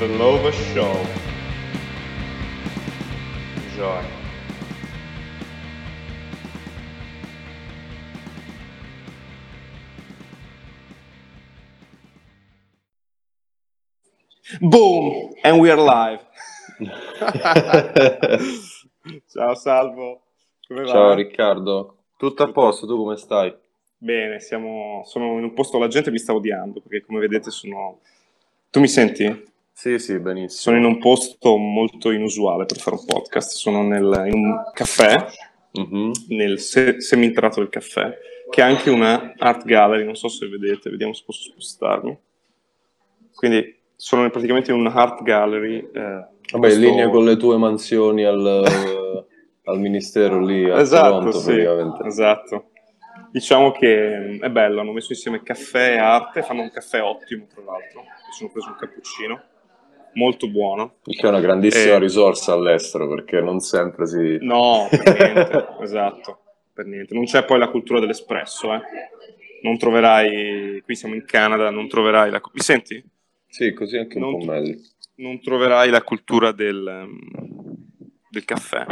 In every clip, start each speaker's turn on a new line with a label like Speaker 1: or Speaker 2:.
Speaker 1: The Lova Show. Enjoy. Boom! And we are live. Ciao Salvo. Come va?
Speaker 2: Ciao Riccardo, tutto a posto, tu come stai?
Speaker 1: Bene, siamo, sono in un posto, la gente mi sta odiando perché come vedete sono... Tu mi senti?
Speaker 2: Sì, sì, benissimo.
Speaker 1: Sono in un posto molto inusuale per fare un podcast, sono nel- in un caffè,
Speaker 2: Mhm.
Speaker 1: nel se- seminterrato del caffè, che ha anche una art gallery, non so se vedete, vediamo se posso spostarmi. Quindi sono praticamente in una art gallery. eh,
Speaker 2: Vabbè,
Speaker 1: questo-
Speaker 2: in linea con le tue mansioni al, al ministero lì a
Speaker 1: Esatto,
Speaker 2: Toronto
Speaker 1: sì,
Speaker 2: praticamente.
Speaker 1: esatto. Diciamo che è bello, hanno messo insieme caffè e arte, fanno un caffè ottimo tra l'altro, mi sono preso un cappuccino, molto buono.
Speaker 2: Che è una grandissima
Speaker 1: Eh.
Speaker 2: risorsa all'estero perché non sempre si...
Speaker 1: No, per niente, esatto, per niente. Non c'è poi la cultura dell'espresso, eh. Non troverai, qui siamo in Canada, non troverai la... Mi senti?
Speaker 2: Sì, così anche un
Speaker 1: Non-
Speaker 2: po' meglio.
Speaker 1: Non troverai la cultura del, del caffè.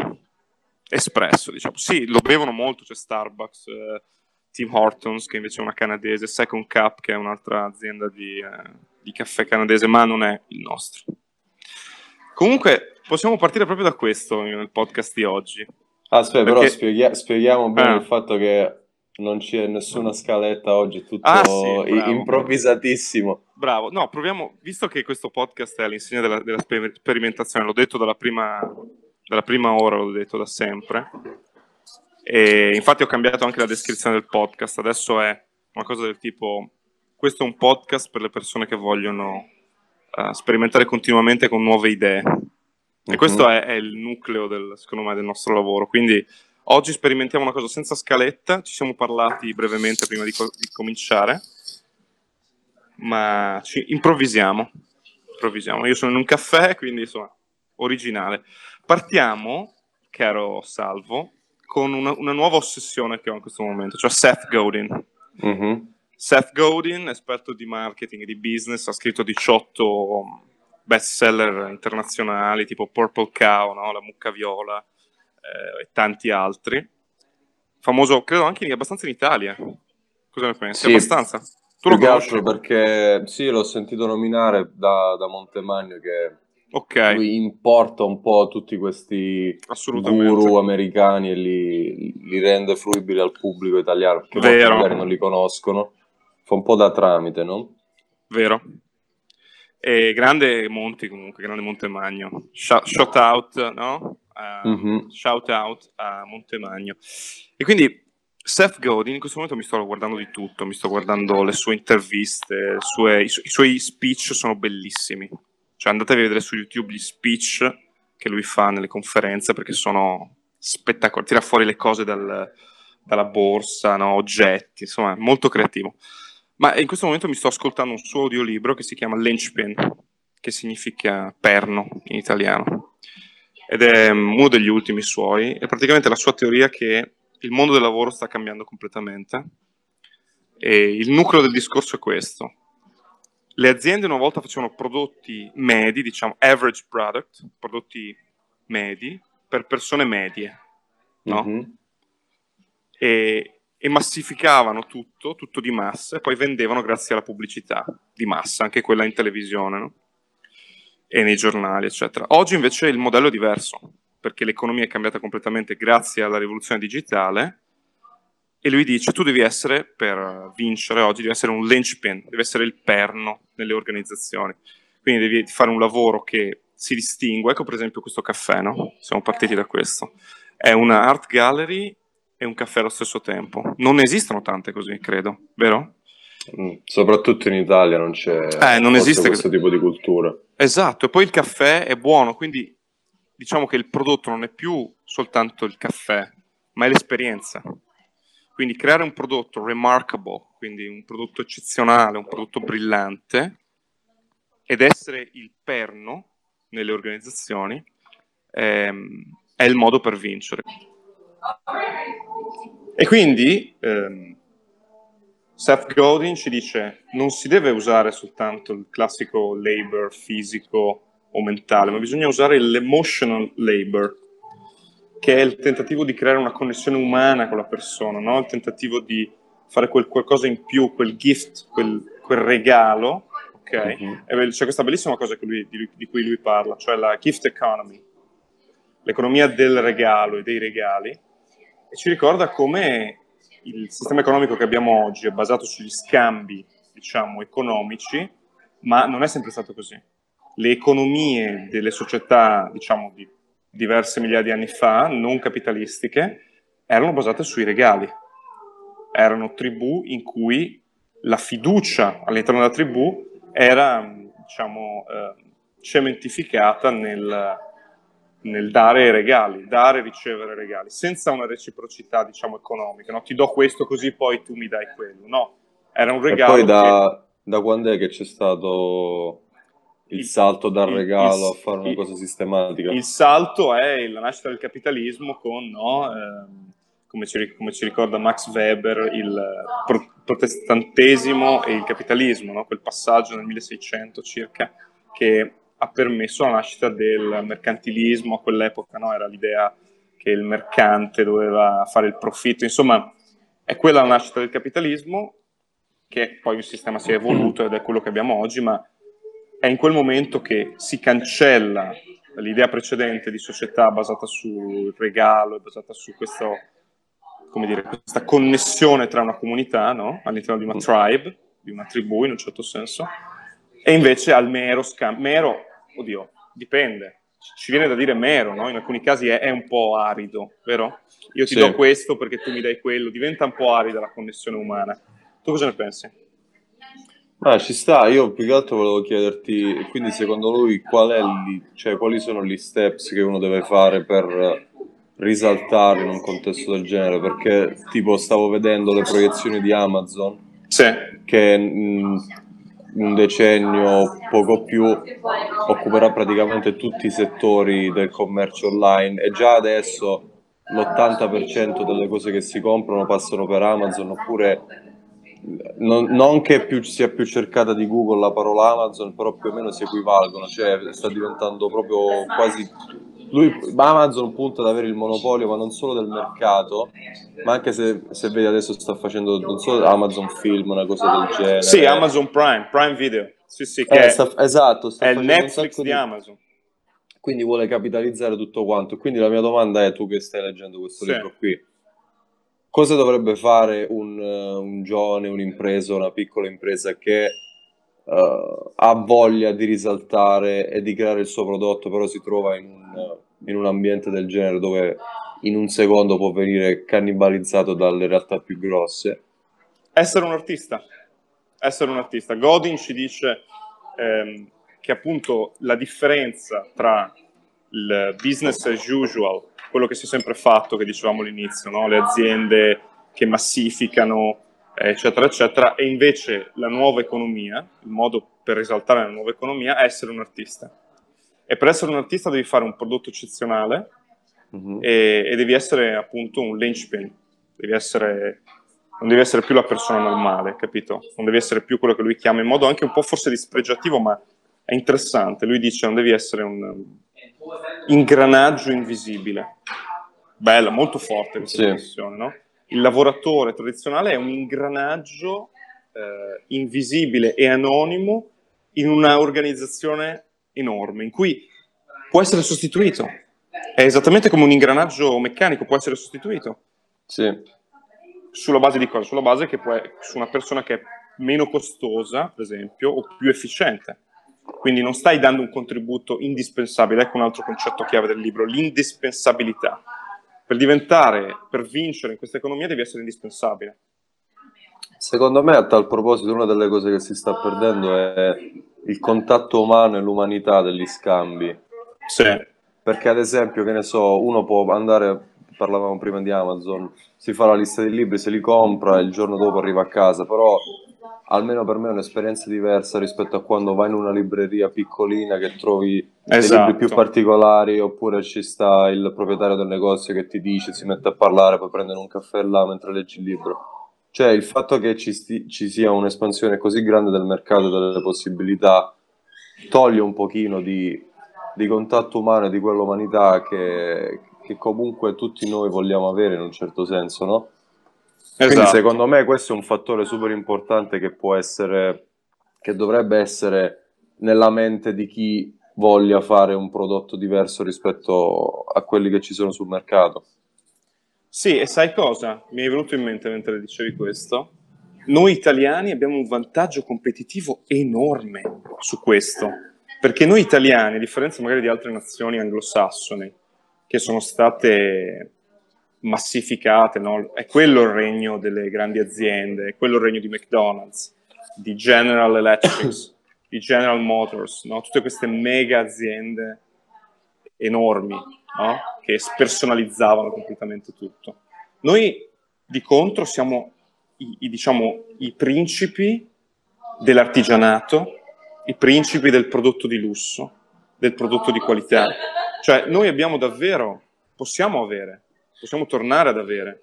Speaker 1: Espresso, diciamo. Sì, lo bevono molto, c'è Starbucks, eh, Tim Hortons, che invece è una canadese, Second Cup, che è un'altra azienda di, eh, di caffè canadese, ma non è il nostro. Comunque, possiamo partire proprio da questo nel podcast di oggi.
Speaker 2: Ah, aspetta, però
Speaker 1: Perché-
Speaker 2: spieghi- spieghiamo bene
Speaker 1: Ah.
Speaker 2: il fatto che non c'è nessuna scaletta oggi, è tutto
Speaker 1: Ah, sì, bravo.
Speaker 2: improvvisatissimo.
Speaker 1: Bravo, no, proviamo, visto che questo podcast è all'insegna della, della sper- sperimentazione, l'ho detto dalla prima, dalla prima ora, l'ho detto da sempre, e infatti ho cambiato anche la descrizione del podcast, adesso è una cosa del tipo, questo è un podcast per le persone che vogliono eh, sperimentare continuamente con nuove idee, e
Speaker 2: Mhm.
Speaker 1: questo è, è il nucleo, del, secondo me, del nostro lavoro, quindi oggi sperimentiamo una cosa senza scaletta, ci siamo parlati brevemente prima di, co- di cominciare, ma ci improvvisiamo. improvvisiamo. Io sono in un caffè, quindi insomma, originale. Partiamo, caro Salvo, con una, una nuova ossessione che ho in questo momento, cioè Seth Godin.
Speaker 2: Mhm.
Speaker 1: Seth Godin, esperto di marketing e di business, ha scritto 18 bestseller internazionali tipo Purple Cow, no? La mucca viola eh, e tanti altri. Famoso, credo anche in- abbastanza in Italia. Cosa ne pensi?
Speaker 2: Sì.
Speaker 1: Abbastanza. Tu lo conosci?
Speaker 2: perché sì, l'ho sentito nominare da, da Montemagno che
Speaker 1: Ok,
Speaker 2: lui importa un po' tutti questi guru americani e li, li rende fruibili al pubblico italiano, perché molti
Speaker 1: Vero.
Speaker 2: magari non li conoscono. Fa un po' da tramite, no?
Speaker 1: Vero. E grande Monti comunque, grande Montemagno. Shout, shout out, no? A-
Speaker 2: Mhm.
Speaker 1: Shout out a Montemagno. E quindi Seth Godin, in questo momento mi sto guardando di tutto, mi sto guardando le sue interviste, sue- i, su- i suoi speech sono bellissimi. Cioè andatevi a vedere su YouTube gli speech che lui fa nelle conferenze perché sono spettacolari, tira fuori le cose dal- dalla borsa, no? oggetti, insomma, è molto creativo. Ma in questo momento mi sto ascoltando un suo audiolibro che si chiama Linchpin, che significa perno in italiano. Ed è mm, uno degli ultimi suoi. È praticamente la sua teoria che il mondo del lavoro sta cambiando completamente. E il nucleo del discorso è questo. Le aziende una volta facevano prodotti medi, diciamo average product, prodotti medi, per persone medie, no?
Speaker 2: Mhm.
Speaker 1: e, e massificavano tutto, tutto di massa, e poi vendevano grazie alla pubblicità di massa, anche quella in televisione no? e nei giornali, eccetera. Oggi invece il modello è diverso, perché l'economia è cambiata completamente grazie alla rivoluzione digitale, e lui dice tu devi essere, per vincere oggi, devi essere un linchpin, devi essere il perno nelle organizzazioni. Quindi devi fare un lavoro che si distingue, ecco per esempio questo caffè, no? Siamo partiti da questo. È una art gallery e un caffè allo stesso tempo. Non esistono tante così, credo, vero?
Speaker 2: Mm. Soprattutto in Italia non c'è
Speaker 1: Eh, non esiste
Speaker 2: questo tipo di cultura.
Speaker 1: Esatto, e poi il caffè è buono, quindi diciamo che il prodotto non è più soltanto il caffè, ma è l'esperienza. Quindi creare un prodotto remarkable, quindi un prodotto eccezionale, un prodotto brillante, ed essere il perno nelle organizzazioni, ehm, è il modo per vincere. E quindi ehm, Seth Godin ci dice non si deve usare soltanto il classico labor fisico o mentale, ma bisogna usare l'emotional labor, che è il tentativo di creare una connessione umana con la persona, no? il tentativo di fare quel qualcosa in più, quel gift, quel, quel regalo, ok? Uh-huh. C'è questa bellissima cosa lui, di, di, cui lui parla, cioè la gift economy, l'economia del regalo e dei regali, e ci ricorda come il sistema economico che abbiamo oggi è basato sugli scambi, diciamo, economici, ma non è sempre stato così. Le economie delle società, diciamo, di diverse migliaia di anni fa, non capitalistiche, erano basate sui regali. Erano tribù in cui la fiducia all'interno della tribù era, diciamo, eh, cementificata nel, nel dare regali, dare e ricevere regali, senza una reciprocità, diciamo, economica. No? Ti do questo così poi tu mi dai quello. No, era un regalo.
Speaker 2: E poi da, che... da quando è che c'è stato il, il salto dal regalo il, a fare una il, cosa sistematica?
Speaker 1: Il salto è la nascita del capitalismo con, no, eh, come, ci, come, ci, ricorda Max Weber, il pro- protestantesimo e il capitalismo, no? quel passaggio nel 1600 circa, che ha permesso la nascita del mercantilismo a quell'epoca, no? era l'idea che il mercante doveva fare il profitto, insomma è quella la nascita del capitalismo, che poi il sistema si è evoluto ed è quello che abbiamo oggi, ma è in quel momento che si cancella l'idea precedente di società basata sul regalo, basata su questo, dire, questa connessione tra una comunità no? all'interno di una tribe, di una tribù in un certo senso, e invece al mero scambio. Mero oddio, dipende. Ci viene da dire mero, no? In alcuni casi è, è un po' arido, vero? Io ti sì. do questo perché tu mi dai quello, diventa un po' arida la connessione umana. Tu cosa ne pensi?
Speaker 2: Ah, ci sta, io più che altro volevo chiederti, quindi secondo lui qual è li, cioè, quali sono gli steps che uno deve fare per risaltare in un contesto del genere? Perché tipo stavo vedendo le proiezioni di Amazon,
Speaker 1: sì.
Speaker 2: che mh, un decennio, poco più, occuperà praticamente tutti i settori del commercio online e già adesso l'80% delle cose che si comprano passano per Amazon oppure non, non, che più sia più cercata di Google la parola Amazon, però più o meno si equivalgono, cioè sta diventando proprio quasi lui, Amazon punta ad avere il monopolio, ma non solo del mercato, ma anche se, se vedi adesso sta facendo non solo Amazon Film, una cosa del genere.
Speaker 1: Sì, Amazon Prime, Prime Video. Sì, sì, che
Speaker 2: eh, sta, esatto, sta
Speaker 1: è il Netflix di, di Amazon.
Speaker 2: Quindi vuole capitalizzare tutto quanto. Quindi la mia domanda è, tu che stai leggendo questo sì. libro qui, cosa dovrebbe fare un, un giovane, un'impresa, una piccola impresa che uh, ha voglia di risaltare e di creare il suo prodotto, però si trova in un, in un ambiente del genere dove in un secondo può venire cannibalizzato dalle realtà più grosse.
Speaker 1: Essere un artista. Essere un artista. Godin ci dice ehm, che appunto la differenza tra il business as usual, quello che si è sempre fatto, che dicevamo all'inizio, no? le aziende che massificano eccetera, eccetera, e invece la nuova economia, il modo per esaltare la nuova economia è essere un artista. E per essere un artista devi fare un prodotto eccezionale uh-huh. e, e, devi essere appunto un linchpin, devi essere, non devi essere più la persona normale, capito? Non devi essere più quello che lui chiama in modo anche un po' forse dispregiativo, ma è interessante. Lui dice non devi essere un ingranaggio invisibile. Bella, molto forte questa sì. espressione, no? il lavoratore tradizionale è un ingranaggio eh, invisibile e anonimo in un'organizzazione enorme, in cui può essere sostituito. È esattamente come un ingranaggio meccanico, può essere sostituito.
Speaker 2: Sì.
Speaker 1: Sulla base di cosa? Sulla base che può, su una persona che è meno costosa, per esempio, o più efficiente. Quindi non stai dando un contributo indispensabile, ecco un altro concetto chiave del libro, l'indispensabilità per diventare, per vincere in questa economia devi essere indispensabile.
Speaker 2: Secondo me, a tal proposito, una delle cose che si sta perdendo è il contatto umano e l'umanità degli scambi.
Speaker 1: Sì.
Speaker 2: Perché, ad esempio, che ne so, uno può andare, parlavamo prima di Amazon, si fa la lista dei libri, se li compra e il giorno dopo arriva a casa, però almeno per me è un'esperienza diversa rispetto a quando vai in una libreria piccolina che trovi esatto. libri più particolari oppure ci sta il proprietario del negozio che ti dice, si mette a parlare, poi prendere un caffè là mentre leggi il libro. Cioè il fatto che ci, sti- ci sia un'espansione così grande del mercato e delle possibilità toglie un pochino di, di contatto umano e di quell'umanità che, che comunque tutti noi vogliamo avere in un certo senso, no? Quindi
Speaker 1: Esatto.
Speaker 2: secondo me questo è un fattore super importante che può essere, che dovrebbe essere nella mente di chi voglia fare un prodotto diverso rispetto a quelli che ci sono sul mercato.
Speaker 1: Sì, e sai cosa? Mi è venuto in mente mentre dicevi questo. Noi italiani abbiamo un vantaggio competitivo enorme su questo, perché noi italiani, a differenza magari di altre nazioni anglosassoni, che sono state massificate, no? è quello il regno delle grandi aziende, è quello il regno di McDonald's, di General Electric, di General Motors, no? tutte queste mega aziende enormi no? che spersonalizzavano completamente tutto. Noi di contro siamo i, i, diciamo, i principi dell'artigianato, i principi del prodotto di lusso, del prodotto di qualità. Cioè noi abbiamo davvero, possiamo avere, possiamo tornare ad avere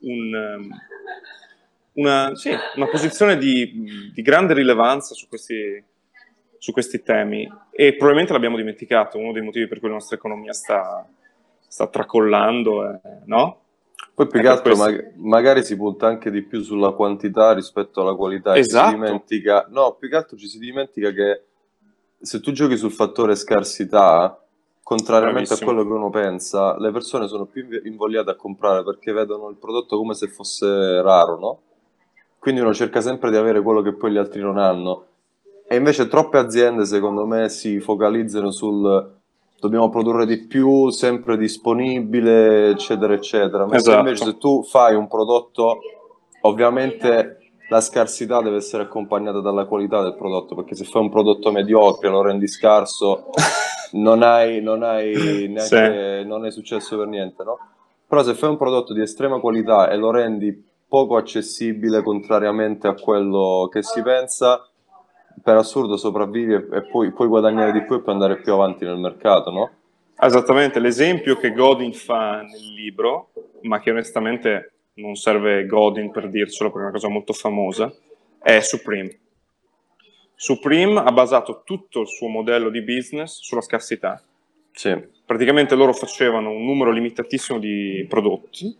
Speaker 1: un, um, una, sì, una, posizione di, di grande rilevanza su questi, su questi temi e probabilmente l'abbiamo dimenticato, uno dei motivi per cui la nostra economia sta, sta tracollando, eh, no?
Speaker 2: Poi più che altro mag- magari si punta anche di più sulla quantità rispetto alla qualità.
Speaker 1: Esatto.
Speaker 2: Si dimentica, no, più che altro ci si dimentica che se tu giochi sul fattore scarsità, contrariamente
Speaker 1: Bravissimo.
Speaker 2: a quello che uno pensa, le persone sono più invogliate a comprare perché vedono il prodotto come se fosse raro, no? Quindi uno cerca sempre di avere quello che poi gli altri non hanno. E invece troppe aziende, secondo me, si focalizzano sul dobbiamo produrre di più, sempre disponibile, eccetera, eccetera. Mentre
Speaker 1: Esatto.
Speaker 2: invece se tu fai un prodotto, ovviamente la scarsità deve essere accompagnata dalla qualità del prodotto, perché se fai un prodotto mediocre lo rendi scarso, non hai, non hai neanche,
Speaker 1: Sì.
Speaker 2: non è successo per niente, no? Però se fai un prodotto di estrema qualità e lo rendi poco accessibile, contrariamente a quello che si pensa, per assurdo sopravvivi e, e poi puoi guadagnare di più e puoi andare più avanti nel mercato, no?
Speaker 1: Esattamente, l'esempio che Godin fa nel libro, ma che onestamente non serve Godin per dircelo perché è una cosa molto famosa, è Supreme. Supreme ha basato tutto il suo modello di business sulla scarsità.
Speaker 2: Sì,
Speaker 1: Praticamente loro facevano un numero limitatissimo di prodotti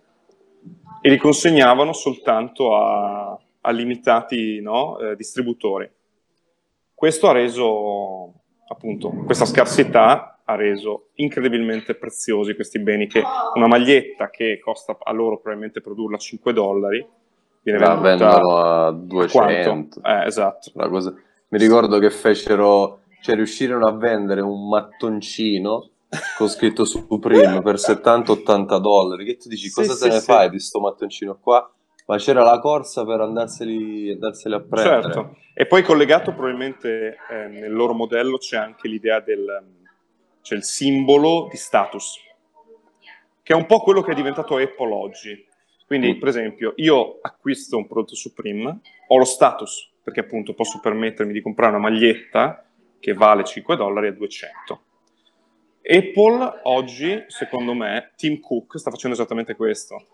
Speaker 1: e li consegnavano soltanto a, a limitati no, eh, distributori. Questo ha reso, appunto, questa scarsità ha reso incredibilmente preziosi questi beni che una maglietta che costa a loro probabilmente produrla 5 dollari viene venduta
Speaker 2: a
Speaker 1: a
Speaker 2: 200.
Speaker 1: quanto? Eh, esatto.
Speaker 2: La cosa- Mi ricordo che fecero, cioè riuscirono a vendere un mattoncino con scritto Supreme per 70-80 dollari. Che tu dici,
Speaker 1: Sì,
Speaker 2: cosa
Speaker 1: sì,
Speaker 2: te ne
Speaker 1: sì.
Speaker 2: fai di sto mattoncino qua? Ma c'era la corsa per andarseli, andarseli a prendere.
Speaker 1: Certo, e poi collegato probabilmente eh, nel loro modello c'è anche l'idea del c'è il simbolo di status, che è un po' quello che è diventato Apple oggi. Quindi,
Speaker 2: Mm.
Speaker 1: per esempio, io acquisto un prodotto Supreme, ho lo status, perché appunto posso permettermi di comprare una maglietta che vale 5 dollari a 200. Apple oggi, secondo me, Tim Cook sta facendo esattamente questo.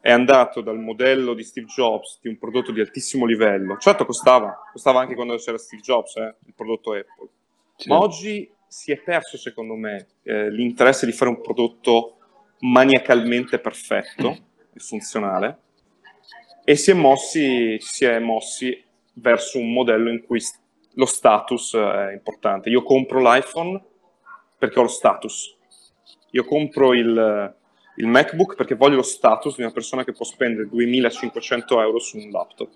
Speaker 1: È andato dal modello di Steve Jobs di un prodotto di altissimo livello. Certo, costava, costava anche quando c'era Steve Jobs, eh, il prodotto Apple.
Speaker 2: Sì.
Speaker 1: Ma oggi si è perso, secondo me, eh, l'interesse di fare un prodotto maniacalmente perfetto e funzionale e si è mossi, si è mossi verso un modello in cui lo status è importante. Io compro l'iPhone perché ho lo status. Io compro il, il MacBook perché voglio lo status di una persona che può spendere 2500 euro su un laptop.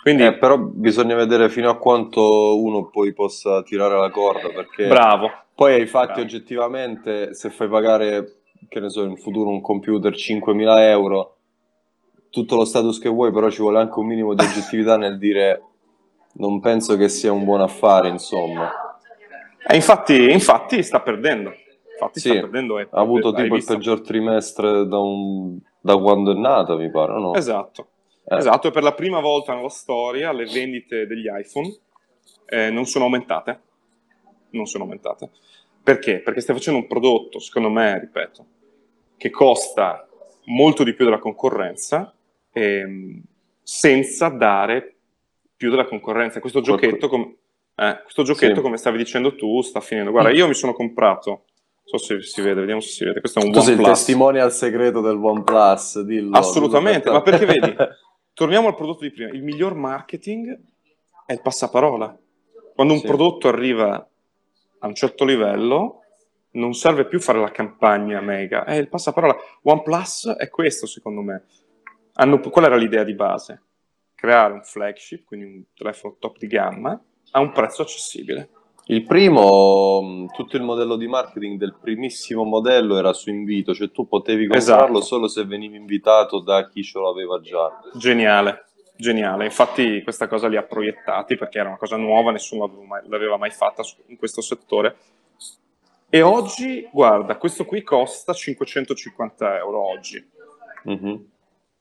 Speaker 1: Quindi,
Speaker 2: Eh, però bisogna vedere fino a quanto uno poi possa tirare la corda, perché
Speaker 1: bravo.
Speaker 2: poi ai fatti
Speaker 1: Bravo.
Speaker 2: oggettivamente se fai pagare, che ne so, in futuro un computer 5.000 euro, tutto lo status che vuoi, però ci vuole anche un minimo di oggettività nel dire non penso che sia un buon affare, insomma.
Speaker 1: E infatti, infatti sta perdendo. Infatti
Speaker 2: Sì,
Speaker 1: sta perdendo Apple.
Speaker 2: Ha avuto tipo il peggior trimestre da, un- da quando è nata, mi pare, no?
Speaker 1: Esatto.
Speaker 2: Eh.
Speaker 1: Esatto, e per la prima volta nella storia le vendite degli iPhone eh, non sono aumentate. Non sono aumentate. Perché? Perché stai facendo un prodotto, secondo me, ripeto, che costa molto di più della concorrenza, ehm, senza dare più della concorrenza. Questo giochetto, com- eh, questo giochetto
Speaker 2: Sì.
Speaker 1: come stavi dicendo tu, sta finendo. Guarda, io mi sono comprato, non so se si vede, vediamo se si vede, questo è un
Speaker 2: Tu sei il
Speaker 1: OnePlus.
Speaker 2: testimonial segreto del OnePlus, dillo.
Speaker 1: Assolutamente, ma perché vedi? Torniamo al prodotto di prima. Il miglior marketing è il passaparola. Quando un
Speaker 2: Sì.
Speaker 1: prodotto arriva a un certo livello, non serve più fare la campagna mega, è il passaparola. OnePlus è questo, secondo me. Hanno- qual era l'idea di base? Creare un flagship, quindi un telefono top di gamma, a un prezzo accessibile.
Speaker 2: Il primo, mh, tutto il modello di marketing del primissimo modello era su invito, cioè tu potevi comprarlo
Speaker 1: Esatto.
Speaker 2: solo se venivi invitato da chi ce l'aveva già.
Speaker 1: Geniale, geniale. Infatti questa cosa li ha proiettati perché era una cosa nuova, nessuno l'aveva mai, l'aveva mai fatta in questo settore. E oggi, guarda, questo qui costa 550 euro oggi.
Speaker 2: Mhm.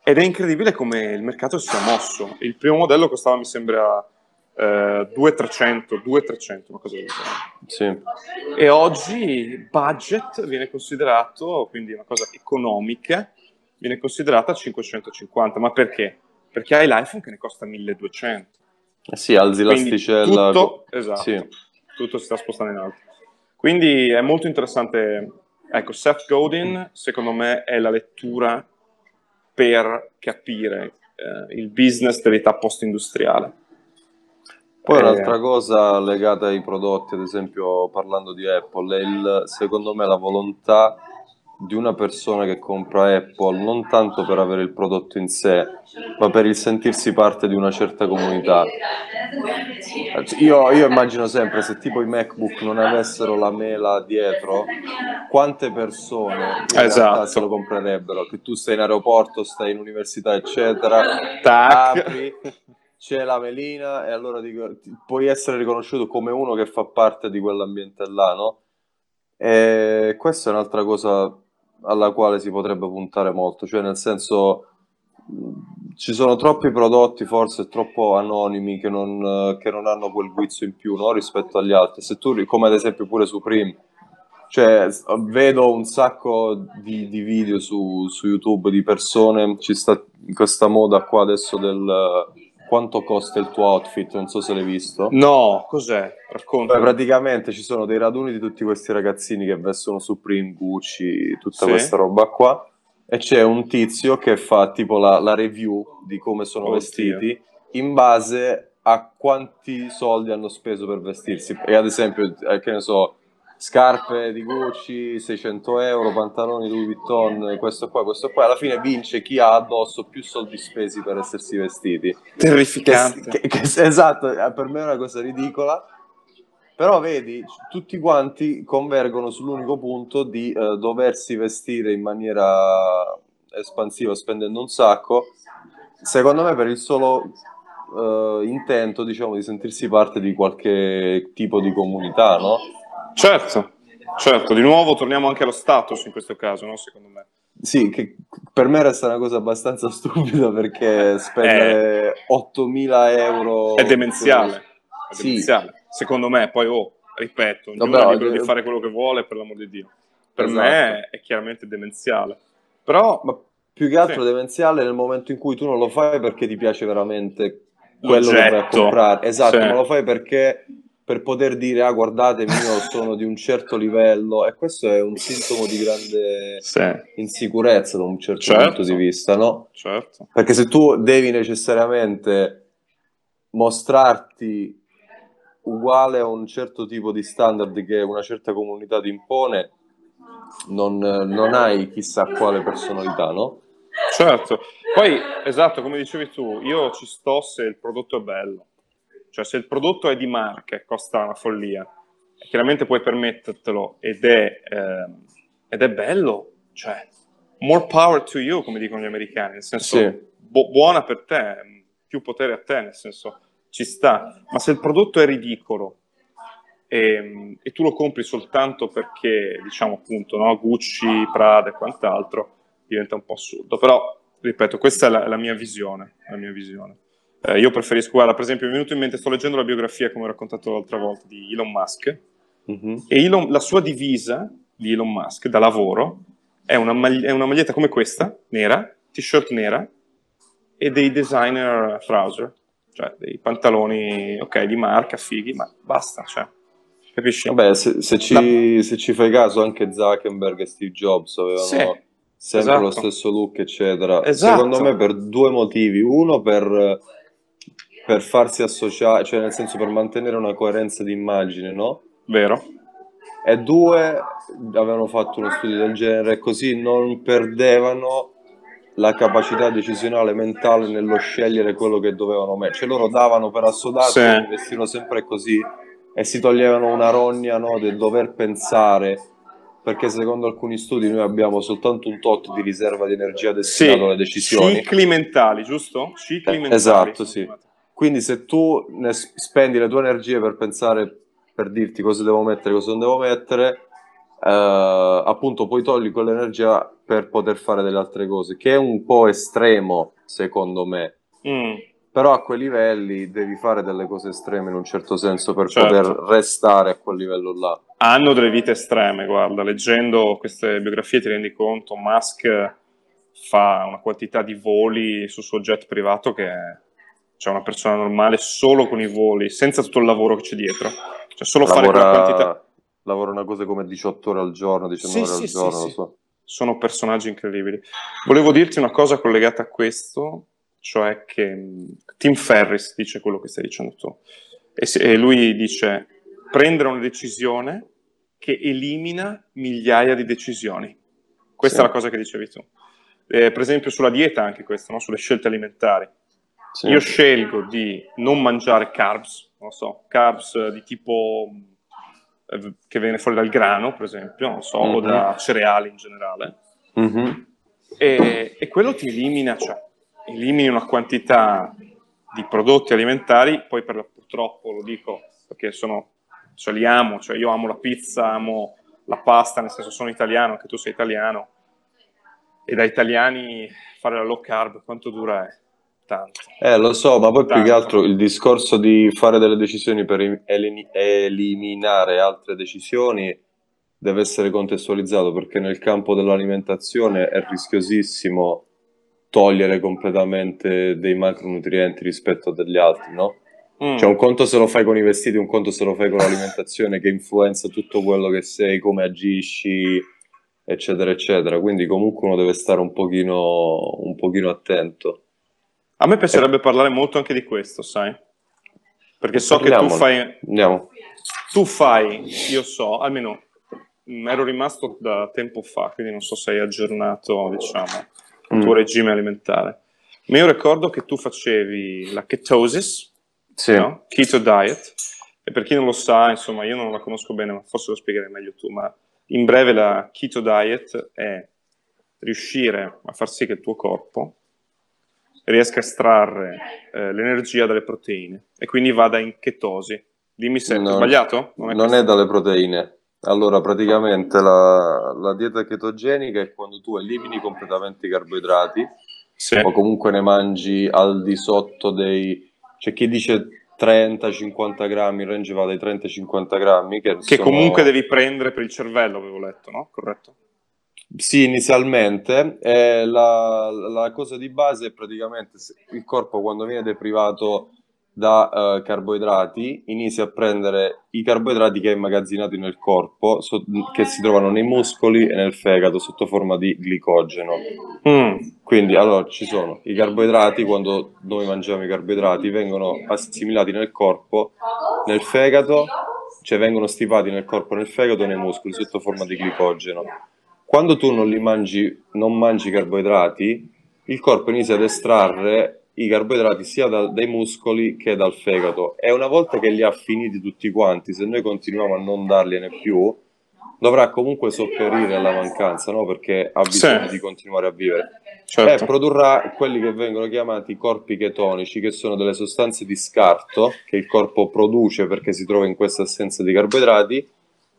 Speaker 1: Ed è incredibile come il mercato si sia mosso. Il primo modello costava, mi sembra, eh, 2,300, 2,300, una cosa del genere.
Speaker 2: Sì.
Speaker 1: E oggi budget viene considerato, quindi una cosa economica, viene considerata 550. Ma perché? Perché hai l'iPhone che ne costa 1200.
Speaker 2: Eh sì, alzi
Speaker 1: Quindi
Speaker 2: l'asticella.
Speaker 1: tutto, esatto,
Speaker 2: Sì.
Speaker 1: tutto si sta spostando in alto. Quindi è molto interessante. Ecco, Seth Godin, secondo me, è la lettura per capire eh, il business dell'età post-industriale.
Speaker 2: Poi
Speaker 1: Eh,
Speaker 2: un'altra cosa legata ai prodotti, ad esempio parlando di Apple, è il, secondo me la volontà di una persona che compra Apple non tanto per avere il prodotto in sé, ma per il sentirsi parte di una certa comunità. Io, io immagino sempre se tipo i MacBook non avessero la mela dietro, quante persone
Speaker 1: Esatto.
Speaker 2: se lo comprerebbero? Che tu stai in aeroporto, stai in università, eccetera,
Speaker 1: Tac.
Speaker 2: apri, c'è la melina e allora dico, puoi essere riconosciuto come uno che fa parte di quell'ambiente là, no? E questa è un'altra cosa alla quale si potrebbe puntare molto, cioè nel senso ci sono troppi prodotti forse troppo anonimi che non, che non hanno quel guizzo in più no? rispetto agli altri. Se tu, come ad esempio pure Supreme, cioè vedo un sacco di, di video su, su YouTube di persone, ci sta questa moda qua adesso del quanto costa il tuo outfit, non so se l'hai visto.
Speaker 1: No, cos'è? Racconta.
Speaker 2: Praticamente ci sono dei raduni di tutti questi ragazzini che vestono Supreme, Gucci, tutta
Speaker 1: Sì.
Speaker 2: questa roba qua. E c'è un tizio che fa tipo la, la review di come sono
Speaker 1: Oddio.
Speaker 2: vestiti in base a quanti soldi hanno speso per vestirsi. E ad esempio, eh, che ne so, scarpe di Gucci 600 euro, pantaloni Louis Vuitton, questo qua, questo qua. Alla fine vince chi ha addosso più soldi spesi per essersi vestiti. Che,
Speaker 1: Terrificante.
Speaker 2: che- che- esatto, eh, per me è una cosa ridicola. Però vedi, tutti quanti convergono sull'unico punto di eh, doversi vestire in maniera espansiva spendendo un sacco, secondo me per il solo eh, intento, diciamo, di sentirsi parte di qualche tipo di comunità, no?
Speaker 1: Certo, certo. Di nuovo torniamo anche allo status in questo caso, no? Secondo me.
Speaker 2: Sì, che per me resta una cosa abbastanza stupida perché spendere 8.000 euro...
Speaker 1: È demenziale. È
Speaker 2: Sì.
Speaker 1: demenziale. Secondo me, poi, oh, ripeto, ognuno
Speaker 2: Vabbè,
Speaker 1: è libero
Speaker 2: eh,
Speaker 1: di fare quello che vuole, per l'amor di Dio. Per
Speaker 2: Esatto.
Speaker 1: me è chiaramente demenziale. Però
Speaker 2: Ma più che altro
Speaker 1: Sì.
Speaker 2: demenziale nel momento in cui tu non lo fai perché ti piace veramente quello che vai a
Speaker 1: L'oggetto.
Speaker 2: comprare. Esatto,
Speaker 1: Sì.
Speaker 2: ma lo fai perché per poter dire ah guardatemi io sono di un certo livello e questo è un sintomo di grande
Speaker 1: sì,
Speaker 2: insicurezza da un certo
Speaker 1: Certo.
Speaker 2: punto di vista, no?
Speaker 1: certo.
Speaker 2: Perché se tu devi necessariamente mostrarti uguale a un certo tipo di standard che una certa comunità ti impone, non, non hai chissà quale personalità, no?
Speaker 1: Certo. Poi, esatto, come dicevi tu, io ci sto se il prodotto è bello. Cioè, se il prodotto è di marca e costa una follia, chiaramente puoi permettertelo ed è, ehm, ed è bello, cioè, more power to you, come dicono gli americani, nel senso,
Speaker 2: Sì.
Speaker 1: bu- buona per te, più potere a te, nel senso, ci sta. Ma se il prodotto è ridicolo e, e tu lo compri soltanto perché, diciamo appunto, no, Gucci, Prada e quant'altro, diventa un po' assurdo. Però, ripeto, questa è la, la mia visione. La mia visione. Eh, io preferisco, guarda, per esempio, mi è venuto in mente, sto leggendo la biografia, come ho raccontato l'altra volta, di Elon Musk,
Speaker 2: Mhm.
Speaker 1: e Elon- la sua divisa di Elon Musk da lavoro è una, magli- è una maglietta come questa, nera, t-shirt nera, e dei designer trouser, cioè dei pantaloni, ok, di marca, fighi, ma basta, cioè, capisci?
Speaker 2: Vabbè, se, se, ci, La... se, ci, fai caso, anche Zuckerberg e Steve Jobs avevano sì, sempre esatto. lo stesso look, eccetera. Esatto. Secondo me per due motivi. Uno, per, per farsi associare, cioè nel senso per mantenere una coerenza di immagine, no?
Speaker 1: Vero.
Speaker 2: E due, avevano fatto uno studio del genere, così non perdevano la capacità decisionale mentale nello scegliere quello che dovevano mettere. Cioè loro davano per assodato, sì. investivano sempre così e si toglievano una rogna no, del dover pensare perché secondo alcuni studi noi abbiamo soltanto un tot di riserva di energia destinato sì, alle decisioni.
Speaker 1: Cicli mentali, giusto? Cicli
Speaker 2: eh, mentali. Esatto, sì. Quindi se tu spendi le tue energie per pensare, per dirti cosa devo mettere, cosa non devo mettere, eh, appunto poi togli quell'energia per poter fare delle altre cose, che è un po' estremo secondo me. Mm. Però a quei livelli devi fare delle cose estreme in un certo senso per certo. poter restare a quel livello là.
Speaker 1: Hanno delle vite estreme, guarda, leggendo queste biografie ti rendi conto, Musk fa una quantità di voli sul suo jet privato che è cioè una persona normale solo con i voli, senza tutto il lavoro che c'è dietro. Cioè solo Lavora... fare quella quantità
Speaker 2: lavora una cosa come 18 ore al giorno, 19 sì, ore sì, al giorno, sì, so.
Speaker 1: Sono personaggi incredibili. Volevo dirti una cosa collegata a questo, cioè che Tim Ferris dice quello che stai dicendo tu. E, se, e lui dice prendere una decisione che elimina migliaia di decisioni. Questa è la cosa che dicevi tu. Eh, per esempio sulla dieta anche questo, no? sulle scelte alimentari. Io scelgo di non mangiare carbs, non so, carbs di tipo eh, che viene fuori dal grano, per esempio, non so, mm-hmm. o da mhm. cereali in generale. Mm-hmm. E, e, quello ti elimina, cioè elimini una quantità di prodotti alimentari, poi per purtroppo lo dico perché sono, cioè li amo, cioè io amo la pizza, amo la pasta, nel senso sono italiano, anche tu sei italiano, e da italiani fare la low carb quanto dura è? Tanto.
Speaker 2: Eh, lo so, ma poi tanto. più che altro il discorso di fare delle decisioni per elim- eliminare altre decisioni deve essere contestualizzato perché nel campo dell'alimentazione è rischiosissimo togliere completamente dei macronutrienti rispetto a degli altri, no? Mm. Cioè un conto se lo fai con i vestiti, un conto se lo fai con l'alimentazione che influenza tutto quello che sei, come agisci, eccetera, eccetera. Quindi comunque uno deve stare un pochino, un pochino attento.
Speaker 1: A me piacerebbe parlare molto anche di questo, sai? Perché so Parliamo. che tu fai...
Speaker 2: Andiamo.
Speaker 1: Tu fai, io so, almeno mm, ero rimasto da tempo fa, quindi non so se hai aggiornato, diciamo, il tuo mm. regime alimentare. Ma io ricordo che tu facevi la ketosis, sì. no? keto diet, e per chi non lo sa, insomma, io non la conosco bene, ma forse lo spiegherai meglio tu, ma in breve la keto diet è riuscire a far sì che il tuo corpo riesca a estrarre eh, l'energia dalle proteine e quindi vada in chetosi. Dimmi se no, è sbagliato?
Speaker 2: Non, è, non è, dalle proteine. Allora, praticamente la, la, dieta chetogenica è quando tu elimini completamente i carboidrati sì. o comunque ne mangi al di sotto dei... C'è chi dice 30-50 grammi, il range va dai 30-50 grammi. Che,
Speaker 1: che sono... comunque devi prendere per il cervello, avevo letto, no? Corretto?
Speaker 2: Sì, inizialmente. Eh, la, la, cosa di base è praticamente il corpo quando viene deprivato da uh, carboidrati inizia a prendere i carboidrati che è immagazzinati nel corpo, so, che si trovano nei muscoli e nel fegato sotto forma di glicogeno. Mm. Quindi allora ci sono i carboidrati, quando noi mangiamo i carboidrati vengono assimilati nel corpo, nel fegato, cioè vengono stipati nel corpo, nel fegato e nei muscoli sotto forma di glicogeno quando tu non li mangi, non mangi carboidrati, il corpo inizia ad estrarre i carboidrati sia da, dai muscoli che dal fegato e una volta che li ha finiti tutti quanti, se noi continuiamo a non dargliene più, dovrà comunque sopperire alla mancanza, no? perché ha bisogno sì. di continuare a vivere. Certo. E produrrà quelli che vengono chiamati corpi chetonici, che sono delle sostanze di scarto che il corpo produce perché si trova in questa assenza di carboidrati,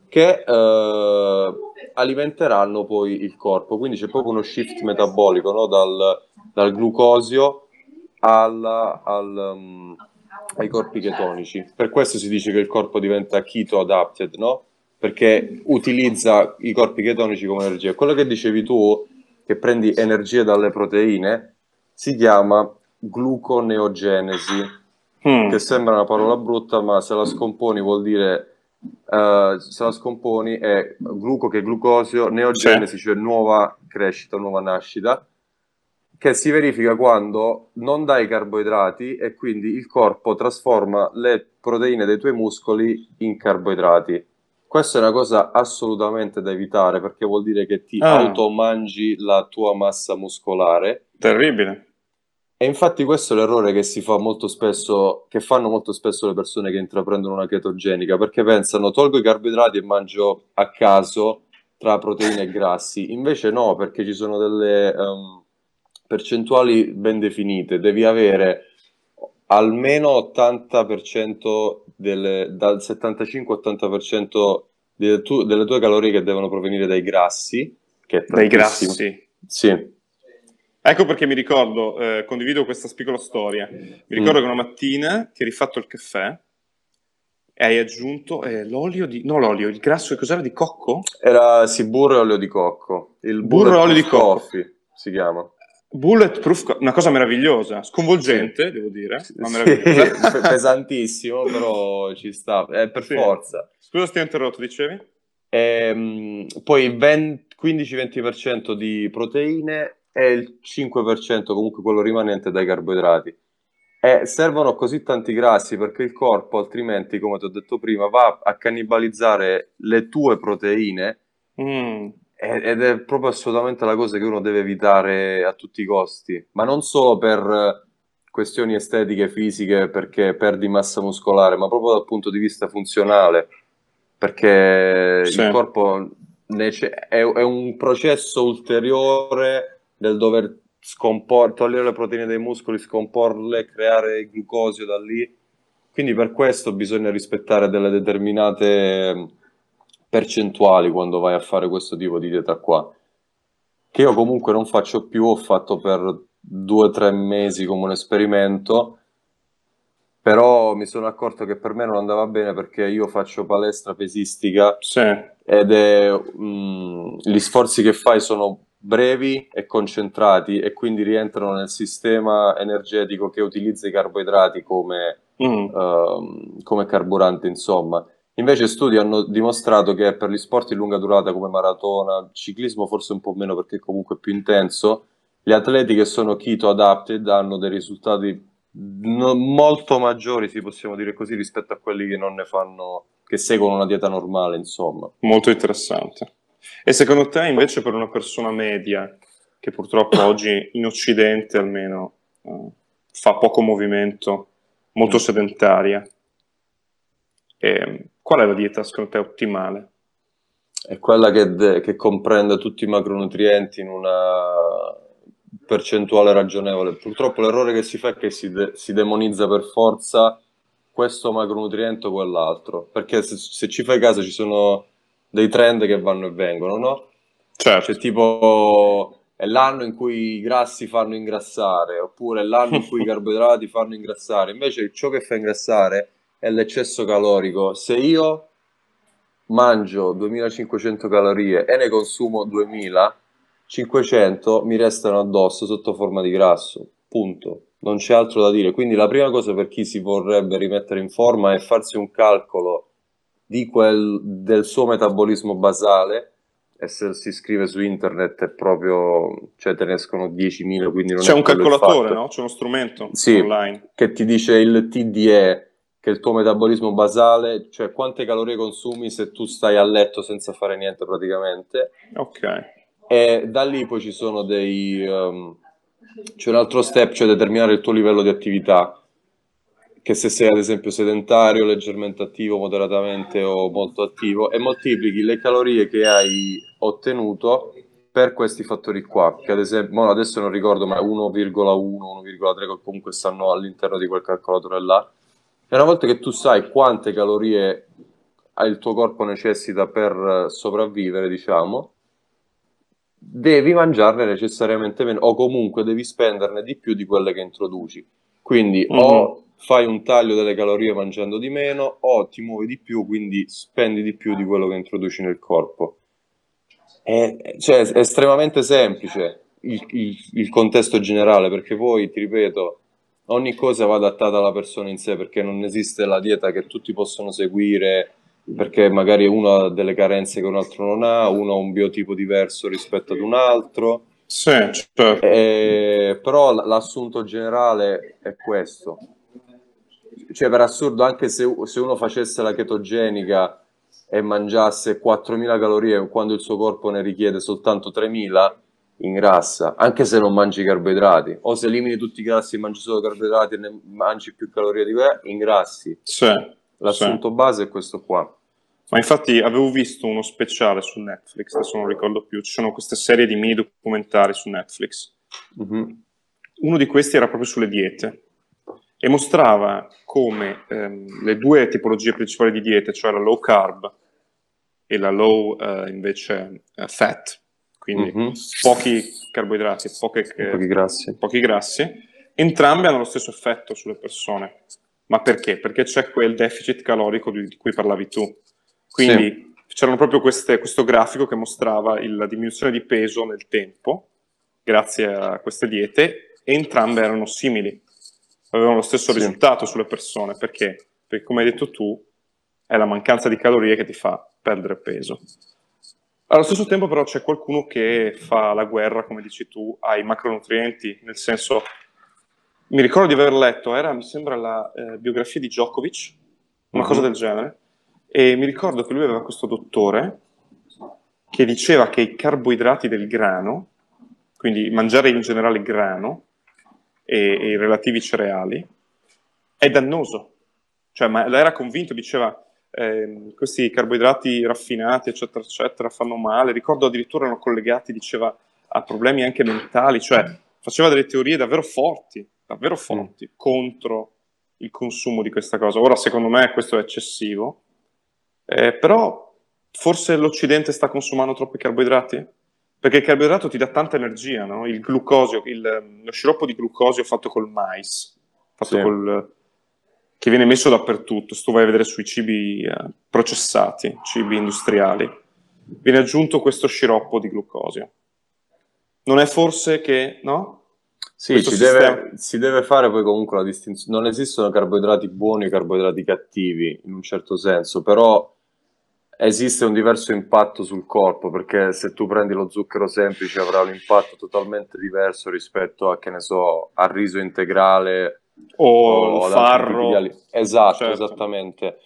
Speaker 2: che eh, alimenteranno poi il corpo. Quindi c'è proprio uno shift metabolico no? dal, dal, glucosio alla, al, um, ai corpi chetonici. Per questo si dice che il corpo diventa keto adapted, no? perché utilizza i corpi chetonici come energia. Quello che dicevi tu, che prendi energia dalle proteine, si chiama gluconeogenesi,
Speaker 1: Mm.
Speaker 2: che sembra una parola brutta, ma se la scomponi vuol dire eh, se la scomponi è gluco che è glucosio, neogenesi, cioè nuova crescita, nuova nascita, che si verifica quando non dai carboidrati e quindi il corpo trasforma le proteine dei tuoi muscoli in carboidrati. Questa è una cosa assolutamente da evitare perché vuol dire che ti
Speaker 1: Ah.
Speaker 2: automangi la tua massa muscolare
Speaker 1: Terribile.
Speaker 2: E infatti questo è l'errore che si fa molto spesso, che fanno molto spesso le persone che intraprendono una chetogenica, perché pensano tolgo i carboidrati e mangio a caso tra proteine e grassi. Invece no, perché ci sono delle ehm, percentuali ben definite. Devi avere almeno 80% delle, dal 75-80% delle, tu- delle tue calorie che devono provenire dai grassi, che è
Speaker 1: Dai grassi.
Speaker 2: Sì.
Speaker 1: Ecco perché mi ricordo, eh, condivido questa piccola storia. Mi ricordo che una mattina ti hai rifatto il caffè e hai aggiunto eh, l'olio di... no l'olio, il grasso, che cos'era di cocco?
Speaker 2: Era sì, burro e olio di cocco. Il
Speaker 1: Burro e olio di cocco.
Speaker 2: Coffee si chiama.
Speaker 1: Bulletproof, una cosa meravigliosa, sconvolgente, devo dire,
Speaker 2: Sì, pesantissimo, però ci sta, è per
Speaker 1: Sì.
Speaker 2: forza.
Speaker 1: Scusa se ti ho interrotto, dicevi?
Speaker 2: Ehm, poi 20 15-20% di proteine e il 5% comunque quello rimanente dai carboidrati. E servono così tanti grassi perché il corpo altrimenti, come ti ho detto prima, va a cannibalizzare le tue proteine
Speaker 1: Mm.
Speaker 2: ed è proprio assolutamente la cosa che uno deve evitare a tutti i costi, ma non solo per eh, questioni estetiche, fisiche, perché perdi massa muscolare, ma proprio dal punto di vista funzionale, perché
Speaker 1: Sì.
Speaker 2: il corpo è un processo ulteriore del dover scompor- togliere le proteine dai muscoli, scomporle, creare il glucosio da lì. Quindi per questo bisogna rispettare delle determinate eh, percentuali quando vai a fare questo tipo di dieta qua. Che io comunque non faccio più, ho fatto per due o tre mesi come un esperimento, però mi sono accorto che per me non andava bene perché io faccio palestra pesistica
Speaker 1: Sì,
Speaker 2: ed è, mm, gli sforzi che fai sono brevi e concentrati e quindi rientrano nel sistema energetico che utilizza i carboidrati come,
Speaker 1: Mm.
Speaker 2: ehm, come carburante, insomma. Invece studi hanno dimostrato che per gli sport di lunga durata come maratona, ciclismo forse un po' meno perché è comunque più intenso, gli atleti che sono keto adapted hanno dei risultati no- molto maggiori, se possiamo dire così, rispetto a quelli che non ne fanno, che seguono una dieta normale, insomma.
Speaker 1: Molto interessante. E secondo te, invece, per una persona media, che purtroppo oggi in Occidente almeno eh, fa poco movimento, molto sedentaria, ehm, qual è la dieta secondo te ottimale?
Speaker 2: È quella che, de- che comprende tutti i macronutrienti in una percentuale ragionevole. Purtroppo l'errore che si fa è che si, de- si demonizza per forza questo macronutriente o quell'altro, perché se, se ci fai caso ci sono dei trend che vanno e vengono, no?
Speaker 1: Certo,
Speaker 2: Cioè tipo è l'anno in cui i grassi fanno ingrassare, oppure è l'anno in cui i carboidrati fanno ingrassare. Invece ciò che fa ingrassare è l'eccesso calorico. Se io mangio 2500 calorie e ne consumo 2500, mi restano addosso sotto forma di grasso. Punto. Non c'è altro da dire. Quindi la prima cosa per chi si vorrebbe rimettere in forma è farsi un calcolo di quel, del suo metabolismo basale e se si scrive su internet è proprio, cioè te ne escono 10.000, quindi non
Speaker 1: c'è un calcolatore, no? C'è uno strumento
Speaker 2: Sì.
Speaker 1: online.
Speaker 2: Che ti dice il TDE, che è il tuo metabolismo basale, cioè quante calorie consumi se tu stai a letto senza fare niente praticamente.
Speaker 1: Ok.
Speaker 2: E da lì poi ci sono dei... ehm, c'è un altro step, cioè determinare il tuo livello di attività, che se sei ad esempio sedentario, leggermente attivo, moderatamente o molto attivo, e moltiplichi le calorie che hai ottenuto per questi fattori qua, che ad esempio, adesso non ricordo, ma 1,1, 1,3 che comunque stanno all'interno di quel calcolatore là. E una volta che tu sai quante calorie il tuo corpo necessita per sopravvivere, diciamo, devi mangiarne necessariamente meno o comunque devi spenderne di più di quelle che introduci. Quindi
Speaker 1: Mhm.
Speaker 2: o fai un taglio delle calorie mangiando di meno o ti muovi di più, quindi spendi di più di quello che introduci nel corpo. È, cioè, è estremamente semplice il, il- il contesto generale perché poi, ti ripeto, ogni cosa va adattata alla persona in sé, perché non esiste la dieta che tutti possono seguire, perché magari uno ha delle carenze che un altro non ha, uno ha un biotipo diverso rispetto ad un altro.
Speaker 1: Sì, certo.
Speaker 2: Eh, però l'assunto generale è questo. Cioè, per assurdo, anche se, se uno facesse la chetogenica e mangiasse 4.000 calorie quando il suo corpo ne richiede soltanto 3.000, ingrassa, anche se non mangi carboidrati, o se elimini tutti i grassi e mangi solo carboidrati e ne mangi più calorie di quelle, ingrassi.
Speaker 1: Sì,
Speaker 2: L'assunto
Speaker 1: sì.
Speaker 2: base è questo qua.
Speaker 1: Ma infatti avevo visto uno speciale su Netflix, adesso non ricordo più, ci sono queste serie di mini documentari su Netflix.
Speaker 2: Mm-hmm.
Speaker 1: Uno di questi era proprio sulle diete e mostrava come ehm, le due tipologie principali di diete, cioè la low carb e la low eh, invece eh, fat, quindi
Speaker 2: mm-hmm.
Speaker 1: pochi carboidrati poche,
Speaker 2: pochi, grassi.
Speaker 1: pochi grassi, entrambi hanno lo stesso effetto sulle persone. Ma perché? Perché c'è quel deficit calorico di, di cui parlavi tu. Quindi sì. c'erano proprio queste, questo grafico che mostrava il, la diminuzione di peso nel tempo, grazie a queste diete, e entrambe erano simili, avevano lo stesso sì. risultato sulle persone. Perché? Perché, come hai detto tu, è la mancanza di calorie che ti fa perdere peso. Allo stesso tempo, però, c'è qualcuno che fa la guerra, come dici tu, ai macronutrienti, nel senso. Mi ricordo di aver letto, era, mi sembra, la eh, biografia di Djokovic, una uh-huh. cosa del genere, e mi ricordo che lui aveva questo dottore che diceva che i carboidrati del grano, quindi mangiare in generale grano e, e i relativi cereali, è dannoso. Cioè, ma era convinto, diceva, eh, questi carboidrati raffinati, eccetera, eccetera, fanno male. Ricordo addirittura erano collegati, diceva, a problemi anche mentali, cioè faceva delle teorie davvero forti, davvero forti, mm. contro il consumo di questa cosa. Ora, secondo me, questo è eccessivo, eh, però forse l'Occidente sta consumando troppi carboidrati? Perché il carboidrato ti dà tanta energia, no? Il glucosio, il, lo sciroppo di glucosio fatto col mais, fatto
Speaker 2: Sì.
Speaker 1: col, che viene messo dappertutto, se tu vai a vedere sui cibi eh, processati, cibi industriali, viene aggiunto questo sciroppo di glucosio. Non è forse che, no?
Speaker 2: Sì, si deve, si deve fare poi comunque la distinzione. Non esistono carboidrati buoni e carboidrati cattivi, in un certo senso, però esiste un diverso impatto sul corpo, perché se tu prendi lo zucchero semplice avrà un impatto totalmente diverso rispetto a, che ne so, al riso integrale
Speaker 1: O
Speaker 2: tipi
Speaker 1: farro.
Speaker 2: Esatto,
Speaker 1: Certo.
Speaker 2: esattamente.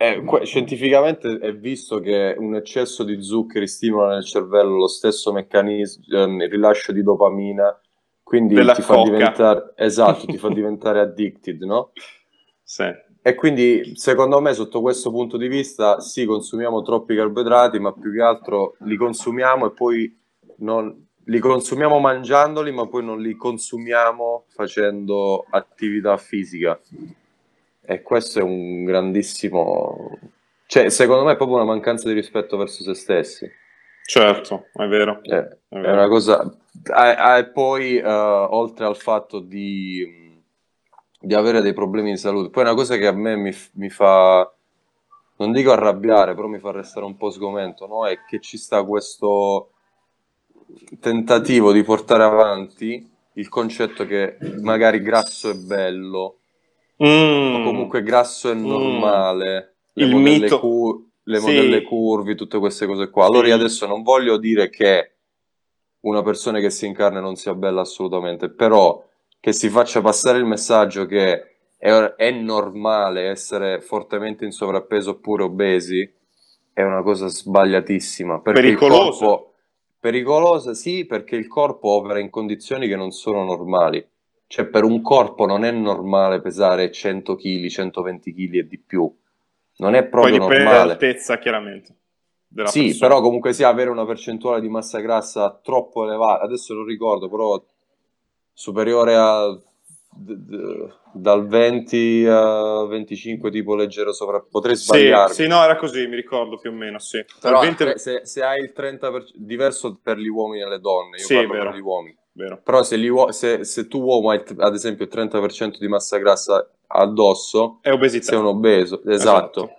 Speaker 2: Eh, que- scientificamente è visto che un eccesso di zuccheri stimola nel cervello lo stesso meccanismo, ehm, il rilascio di dopamina, quindi
Speaker 1: Della
Speaker 2: ti fa
Speaker 1: coca.
Speaker 2: diventare, esatto, ti fa diventare addicted, no?
Speaker 1: Sì.
Speaker 2: E quindi, secondo me, sotto questo punto di vista, sì, consumiamo troppi carboidrati, ma più che altro li consumiamo e poi non, li consumiamo mangiandoli, ma poi non li consumiamo facendo attività fisica. E questo è un grandissimo... Cioè, secondo me è proprio una mancanza di rispetto verso se stessi.
Speaker 1: Certo, è vero.
Speaker 2: Eh,
Speaker 1: È
Speaker 2: è
Speaker 1: vero.
Speaker 2: una cosa... E poi, eh, oltre al fatto di, di avere dei problemi di salute, poi una cosa che a me mi, mi fa, non dico arrabbiare, però mi fa restare un po' sgomento, no? È che ci sta questo tentativo di portare avanti il concetto che magari grasso è bello,
Speaker 1: Mm.
Speaker 2: o comunque grasso è normale, le
Speaker 1: Il
Speaker 2: modelle,
Speaker 1: mito.
Speaker 2: cu- le
Speaker 1: Sì.
Speaker 2: modelle curvi, tutte queste cose qua. Allora io adesso non voglio dire che una persona che si incarna non sia bella assolutamente, però che si faccia passare il messaggio che è, è normale essere fortemente in sovrappeso oppure obesi è una cosa sbagliatissima.
Speaker 1: Pericolosa.
Speaker 2: corpo- pericolosa, sì, perché il corpo opera in condizioni che non sono normali. Cioè, per un corpo non è normale pesare 100 kg, 120 kg e di più. Non è
Speaker 1: Poi
Speaker 2: proprio
Speaker 1: dipende
Speaker 2: normale.
Speaker 1: dall'altezza, chiaramente.
Speaker 2: Sì,
Speaker 1: persona.
Speaker 2: però comunque sia avere una percentuale di massa grassa troppo elevata, adesso non ricordo, però superiore a d- d- dal 20 a 25 tipo leggero sovrappeso. Potrei
Speaker 1: Sì,
Speaker 2: sbagliarmi.
Speaker 1: sì, no, era così, mi ricordo più o meno, sì.
Speaker 2: Però
Speaker 1: Al 20
Speaker 2: tre- se, se hai il 30%, diverso per gli uomini e le donne, io
Speaker 1: Sì,
Speaker 2: parlo
Speaker 1: vero.
Speaker 2: per gli uomini.
Speaker 1: Vero.
Speaker 2: Però se, gli uo- se- se tu uomo hai ad esempio il 30% di massa grassa addosso,
Speaker 1: È obesità.
Speaker 2: sei un obeso, esatto.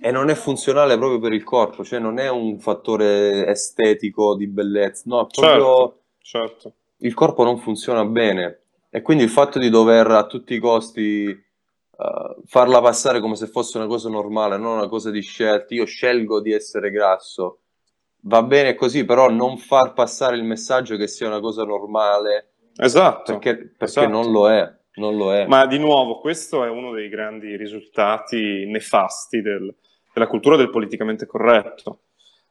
Speaker 2: E non è funzionale proprio per il corpo, cioè non è un fattore estetico di bellezza, no, è proprio
Speaker 1: Certo, certo.
Speaker 2: Il corpo non funziona bene. E quindi il fatto di dover a tutti i costi uh, farla passare come se fosse una cosa normale, non una cosa di scelta, io scelgo di essere grasso, va bene così, però non far passare il messaggio che sia una cosa normale.
Speaker 1: Esatto.
Speaker 2: Perché, perché
Speaker 1: esatto.
Speaker 2: non lo è. Non lo è.
Speaker 1: Ma di nuovo, questo è uno dei grandi risultati nefasti del, della cultura del politicamente corretto.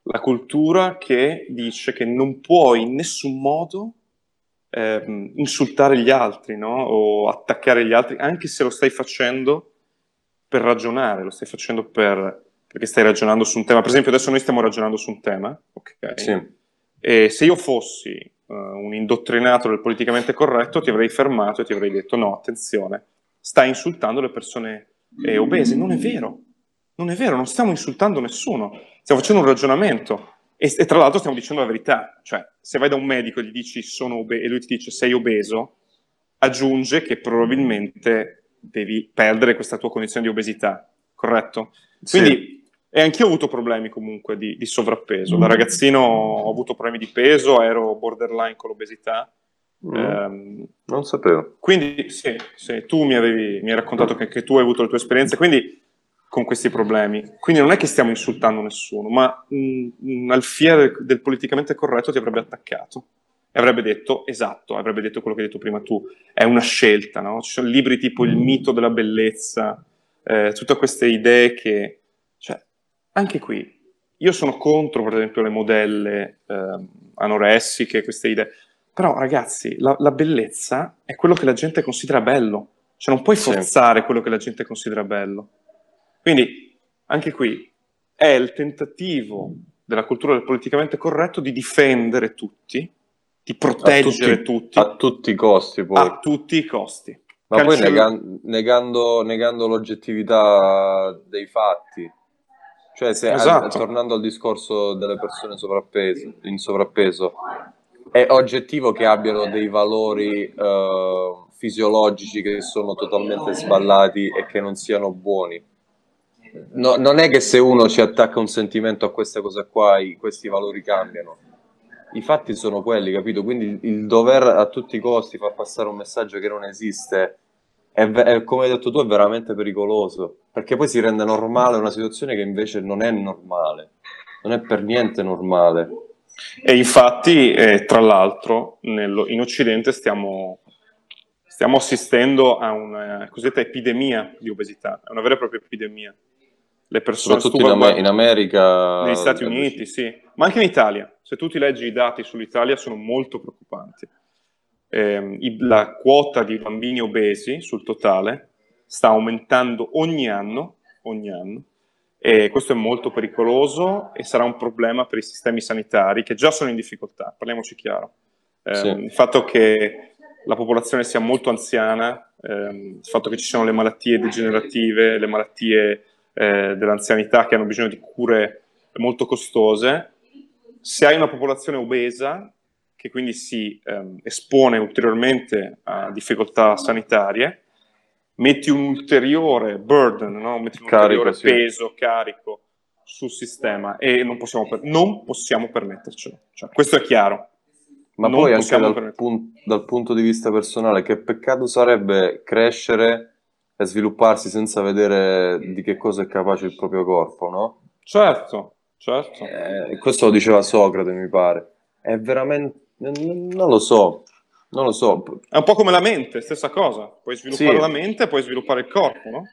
Speaker 1: La cultura che dice che non puoi in nessun modo eh, insultare gli altri no? o attaccare gli altri, anche se lo stai facendo per ragionare, lo stai facendo per, perché stai ragionando su un tema. Per esempio, adesso noi stiamo ragionando su un tema, ok?
Speaker 2: Sì.
Speaker 1: E se io fossi uh, un indottrinato del politicamente corretto, ti avrei fermato e ti avrei detto: no, attenzione, stai insultando le persone eh, obese. Non è vero, non è vero, non stiamo insultando nessuno, stiamo facendo un ragionamento. E, e tra l'altro stiamo dicendo la verità, cioè se vai da un medico e gli dici sono obeso e lui ti dice sei obeso, aggiunge che probabilmente devi perdere questa tua condizione di obesità, corretto? Quindi sì. E anch'io ho avuto problemi comunque di, di sovrappeso. Da ragazzino ho avuto problemi di peso, ero borderline con l'obesità.
Speaker 2: Mm. Um, non sapevo.
Speaker 1: Quindi sì, sì tu mi, avevi, mi hai raccontato che, che, tu hai avuto le tue esperienze, quindi con questi problemi. Quindi non è che stiamo insultando nessuno, ma un, un alfiere del politicamente corretto ti avrebbe attaccato e avrebbe detto, esatto, avrebbe detto quello che hai detto prima tu, è una scelta, no? Ci sono libri tipo Il mito della bellezza, eh, tutte queste idee che anche qui, io sono contro, per esempio, le modelle eh, anoressiche, queste idee. Però, ragazzi, la, la, bellezza è quello che la gente considera bello. Cioè, non puoi forzare sì. quello che la gente considera bello. Quindi, anche qui, è il tentativo della cultura del politicamente corretto di difendere tutti, di proteggere
Speaker 2: a tutti,
Speaker 1: tutti,
Speaker 2: A tutti i costi, poi.
Speaker 1: A tutti i costi.
Speaker 2: Ma Cancell- poi negando, negando, negando l'oggettività dei fatti cioè, se, esatto. a, tornando al discorso delle persone in sovrappeso, è oggettivo che abbiano dei valori uh, fisiologici che sono totalmente sballati e che non siano buoni. No, non è che se uno ci attacca un sentimento a questa cosa qua, i, questi valori cambiano. I fatti sono quelli, capito? Quindi il, il dover a tutti i costi far passare un messaggio che non esiste è, è, come hai detto tu, è veramente pericoloso, perché poi si rende normale una situazione che invece non è normale, non è per niente normale.
Speaker 1: E infatti, eh, tra l'altro, nello, in Occidente stiamo, stiamo assistendo a una cosiddetta epidemia di obesità, è una vera e propria epidemia.
Speaker 2: Le persone Soprattutto in, Am- in, America.
Speaker 1: Negli Stati Uniti, sì, ma anche in Italia. Se tu ti leggi i dati sull'Italia sono molto preoccupanti eh, la quota di bambini obesi sul totale sta aumentando ogni anno, ogni anno e questo è molto pericoloso e sarà un problema per i sistemi sanitari che già sono in difficoltà, parliamoci chiaro. Eh, sì. Il fatto che la popolazione sia molto anziana, ehm, il fatto che ci siano le malattie degenerative, le malattie eh, dell'anzianità che hanno bisogno di cure molto costose, se hai una popolazione obesa che quindi si ehm, espone ulteriormente a difficoltà sanitarie, metti un ulteriore burden, no? metti un carico, ulteriore sì. peso, carico sul sistema e non possiamo, per- non possiamo permettercelo. Cioè, questo è chiaro.
Speaker 2: Ma non poi anche dal, pun- dal punto di vista personale, che peccato sarebbe crescere e svilupparsi senza vedere di che cosa è capace il proprio corpo, no?
Speaker 1: Certo, certo.
Speaker 2: Eh, questo lo diceva Socrate, mi pare. È veramente non lo so, non lo so.
Speaker 1: È un po' come la mente, stessa cosa. Puoi sviluppare sì. la mente puoi sviluppare il corpo, no?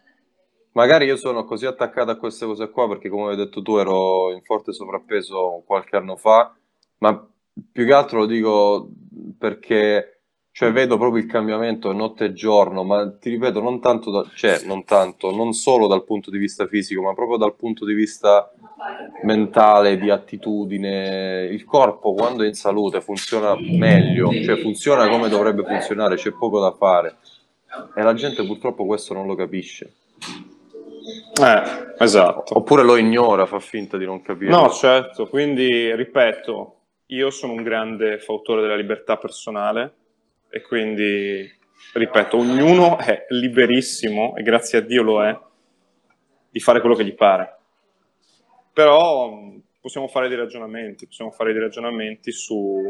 Speaker 2: Magari io sono così attaccato a queste cose qua perché, come hai detto tu, ero in forte sovrappeso qualche anno fa, ma più che altro lo dico perché cioè vedo proprio il cambiamento notte e giorno, ma ti ripeto, non tanto, da, cioè, non tanto, non solo dal punto di vista fisico, ma proprio dal punto di vista mentale, di attitudine. Il corpo quando è in salute funziona meglio, cioè funziona come dovrebbe funzionare, c'è poco da fare. E la gente purtroppo questo non lo capisce.
Speaker 1: Eh, esatto.
Speaker 2: Oppure lo ignora, fa finta di non capire.
Speaker 1: No, certo, quindi ripeto, io sono un grande fautore della libertà personale e quindi, ripeto, ognuno è liberissimo, e grazie a Dio lo è, di fare quello che gli pare. Però possiamo fare dei ragionamenti, possiamo fare dei ragionamenti su,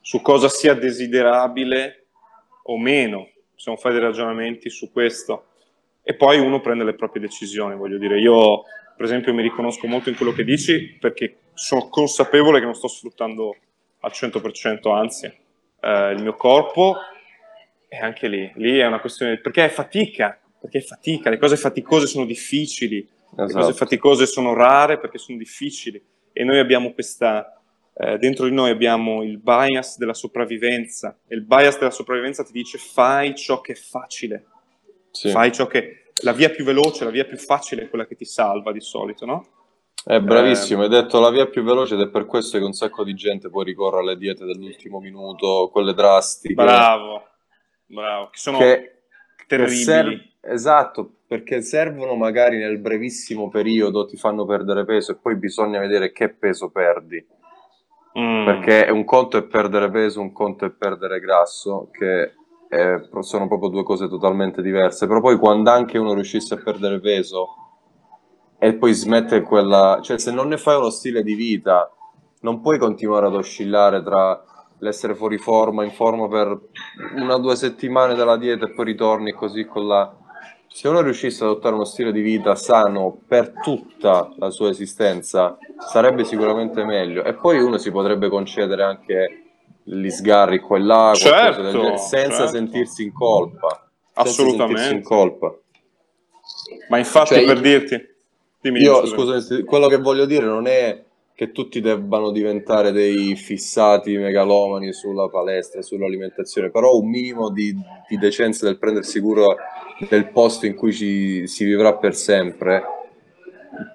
Speaker 1: su cosa sia desiderabile o meno, possiamo fare dei ragionamenti su questo. E poi uno prende le proprie decisioni, voglio dire, io per esempio mi riconosco molto in quello che dici perché sono consapevole che non sto sfruttando al 100%, anzi, eh, il mio corpo è anche lì, lì è una questione, perché è fatica, perché è fatica, le cose faticose sono difficili, esatto. le cose esatto. faticose sono rare perché sono difficili e noi abbiamo questa, eh, dentro di noi abbiamo il bias della sopravvivenza e il bias della sopravvivenza ti dice fai ciò che è facile, sì. fai ciò che... La via più veloce, la via più facile è quella che ti salva di solito, no?
Speaker 2: È bravissimo, eh, hai detto la via più veloce ed è per questo che un sacco di gente poi ricorre alle diete dell'ultimo minuto, quelle drastiche.
Speaker 1: Bravo, bravo, che sono che, terribili. Che ser-
Speaker 2: esatto, perché servono magari nel brevissimo periodo, ti fanno perdere peso e poi bisogna vedere che peso perdi. Mm. Perché un conto è perdere peso, un conto è perdere grasso, che è, sono proprio due cose totalmente diverse. Però poi quando anche uno riuscisse a perdere peso e poi smette quella... cioè se non ne fai uno stile di vita non puoi continuare ad oscillare tra l'essere fuori forma, in forma per una o due settimane dalla dieta e poi ritorni così con la... Se uno riuscisse ad adottare uno stile di vita sano per tutta la sua esistenza, sarebbe sicuramente meglio. E poi uno si potrebbe concedere anche gli sgarri qua e là, certo, genere, senza certo. sentirsi in colpa.
Speaker 1: Assolutamente.
Speaker 2: Sentirsi in colpa.
Speaker 1: Ma infatti cioè, per dirti
Speaker 2: Dimmi, Io, scusa, quello che voglio dire non è che tutti debbano diventare dei fissati megalomani sulla palestra, sull'alimentazione, però un minimo di, di decenza del prendersi cura del posto in cui ci, si vivrà per sempre,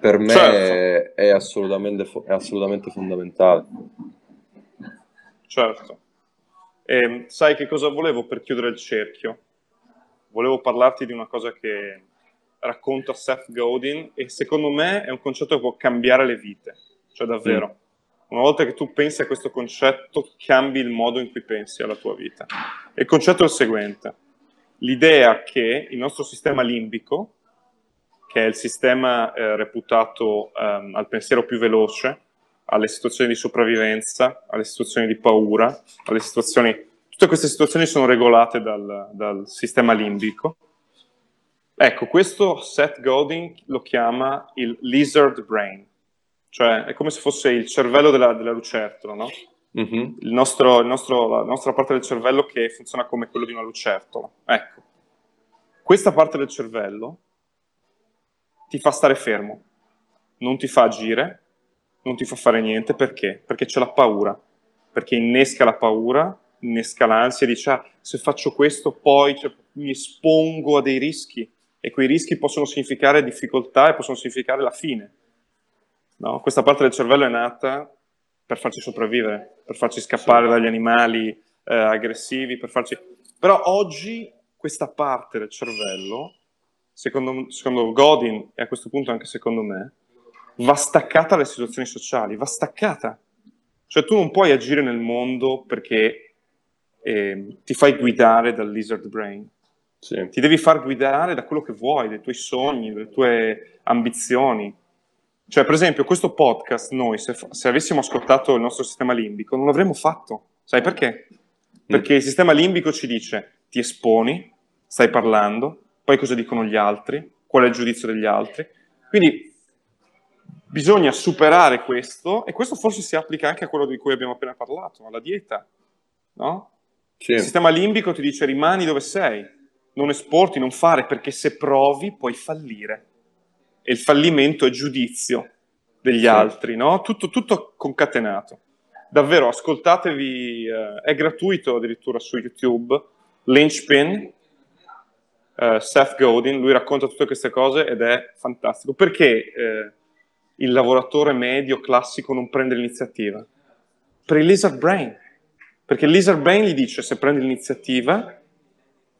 Speaker 2: per me certo. è, assolutamente, è assolutamente fondamentale.
Speaker 1: Certo. E, ehm, sai che cosa volevo per chiudere il cerchio? Volevo parlarti di una cosa che racconta Seth Godin e secondo me è un concetto che può cambiare le vite, cioè davvero. Mm. Una volta che tu pensi a questo concetto, cambi il modo in cui pensi alla tua vita. E il concetto è il seguente. L'idea che il nostro sistema limbico, che è il sistema eh, reputato um, al pensiero più veloce, alle situazioni di sopravvivenza, alle situazioni di paura, alle situazioni... Tutte queste situazioni sono regolate dal, dal sistema limbico Ecco, questo Seth Godin lo chiama il lizard brain, cioè è come se fosse il cervello della, della lucertola, no? Mm-hmm. Il nostro, il nostro, la nostra parte del cervello che funziona come quello di una lucertola. Ecco, questa parte del cervello ti fa stare fermo, non ti fa agire, non ti fa fare niente, perché? Perché c'è la paura, perché innesca la paura, innesca l'ansia, dice ah, se faccio questo poi cioè, mi espongo a dei rischi e quei rischi possono significare difficoltà e possono significare la fine. No? Questa parte del cervello è nata per farci sopravvivere, per farci scappare dagli animali eh, aggressivi, per farci... Però oggi questa parte del cervello, secondo, secondo Godin e a questo punto anche secondo me, va staccata dalle situazioni sociali, va staccata. Cioè tu non puoi agire nel mondo perché eh, ti fai guidare dal lizard brain sì. Ti devi far guidare da quello che vuoi, dai tuoi sogni, dalle tue ambizioni. Cioè, per esempio, questo podcast, noi, se, se avessimo ascoltato il nostro sistema limbico, non l'avremmo fatto. Sai perché? Perché mm. il sistema limbico ci dice, ti esponi, stai parlando, poi cosa dicono gli altri, qual è il giudizio degli altri. Quindi bisogna superare questo, e questo forse si applica anche a quello di cui abbiamo appena parlato, alla dieta, no? Sì. Il sistema limbico ti dice rimani dove sei, non esporti, non fare, perché se provi puoi fallire. E il fallimento è giudizio degli sì. altri, no? Tutto, tutto, concatenato. Davvero, ascoltatevi, eh, è gratuito addirittura su YouTube, Lynchpin, eh, Seth Godin, lui racconta tutte queste cose ed è fantastico. Perché eh, il lavoratore medio classico non prende l'iniziativa? Per il lizard brain. Perché il lizard brain gli dice se prendi l'iniziativa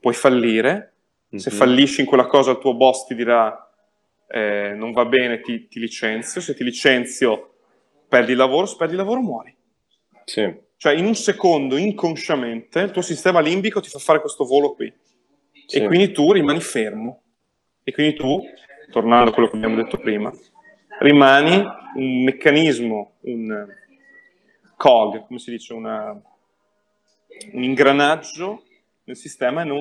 Speaker 1: puoi fallire, mm-hmm. se mhm. fallisci in quella cosa il tuo boss ti dirà eh, non va bene, ti, ti, licenzio, se ti licenzio perdi il lavoro, se perdi il lavoro muori.
Speaker 2: Sì.
Speaker 1: Cioè in un secondo, inconsciamente, il tuo sistema limbico ti fa fare questo volo qui. Sì. E quindi tu rimani fermo. E quindi tu, tornando a quello che abbiamo detto prima, rimani un meccanismo, un cog, come si dice, una, un ingranaggio nel sistema e non,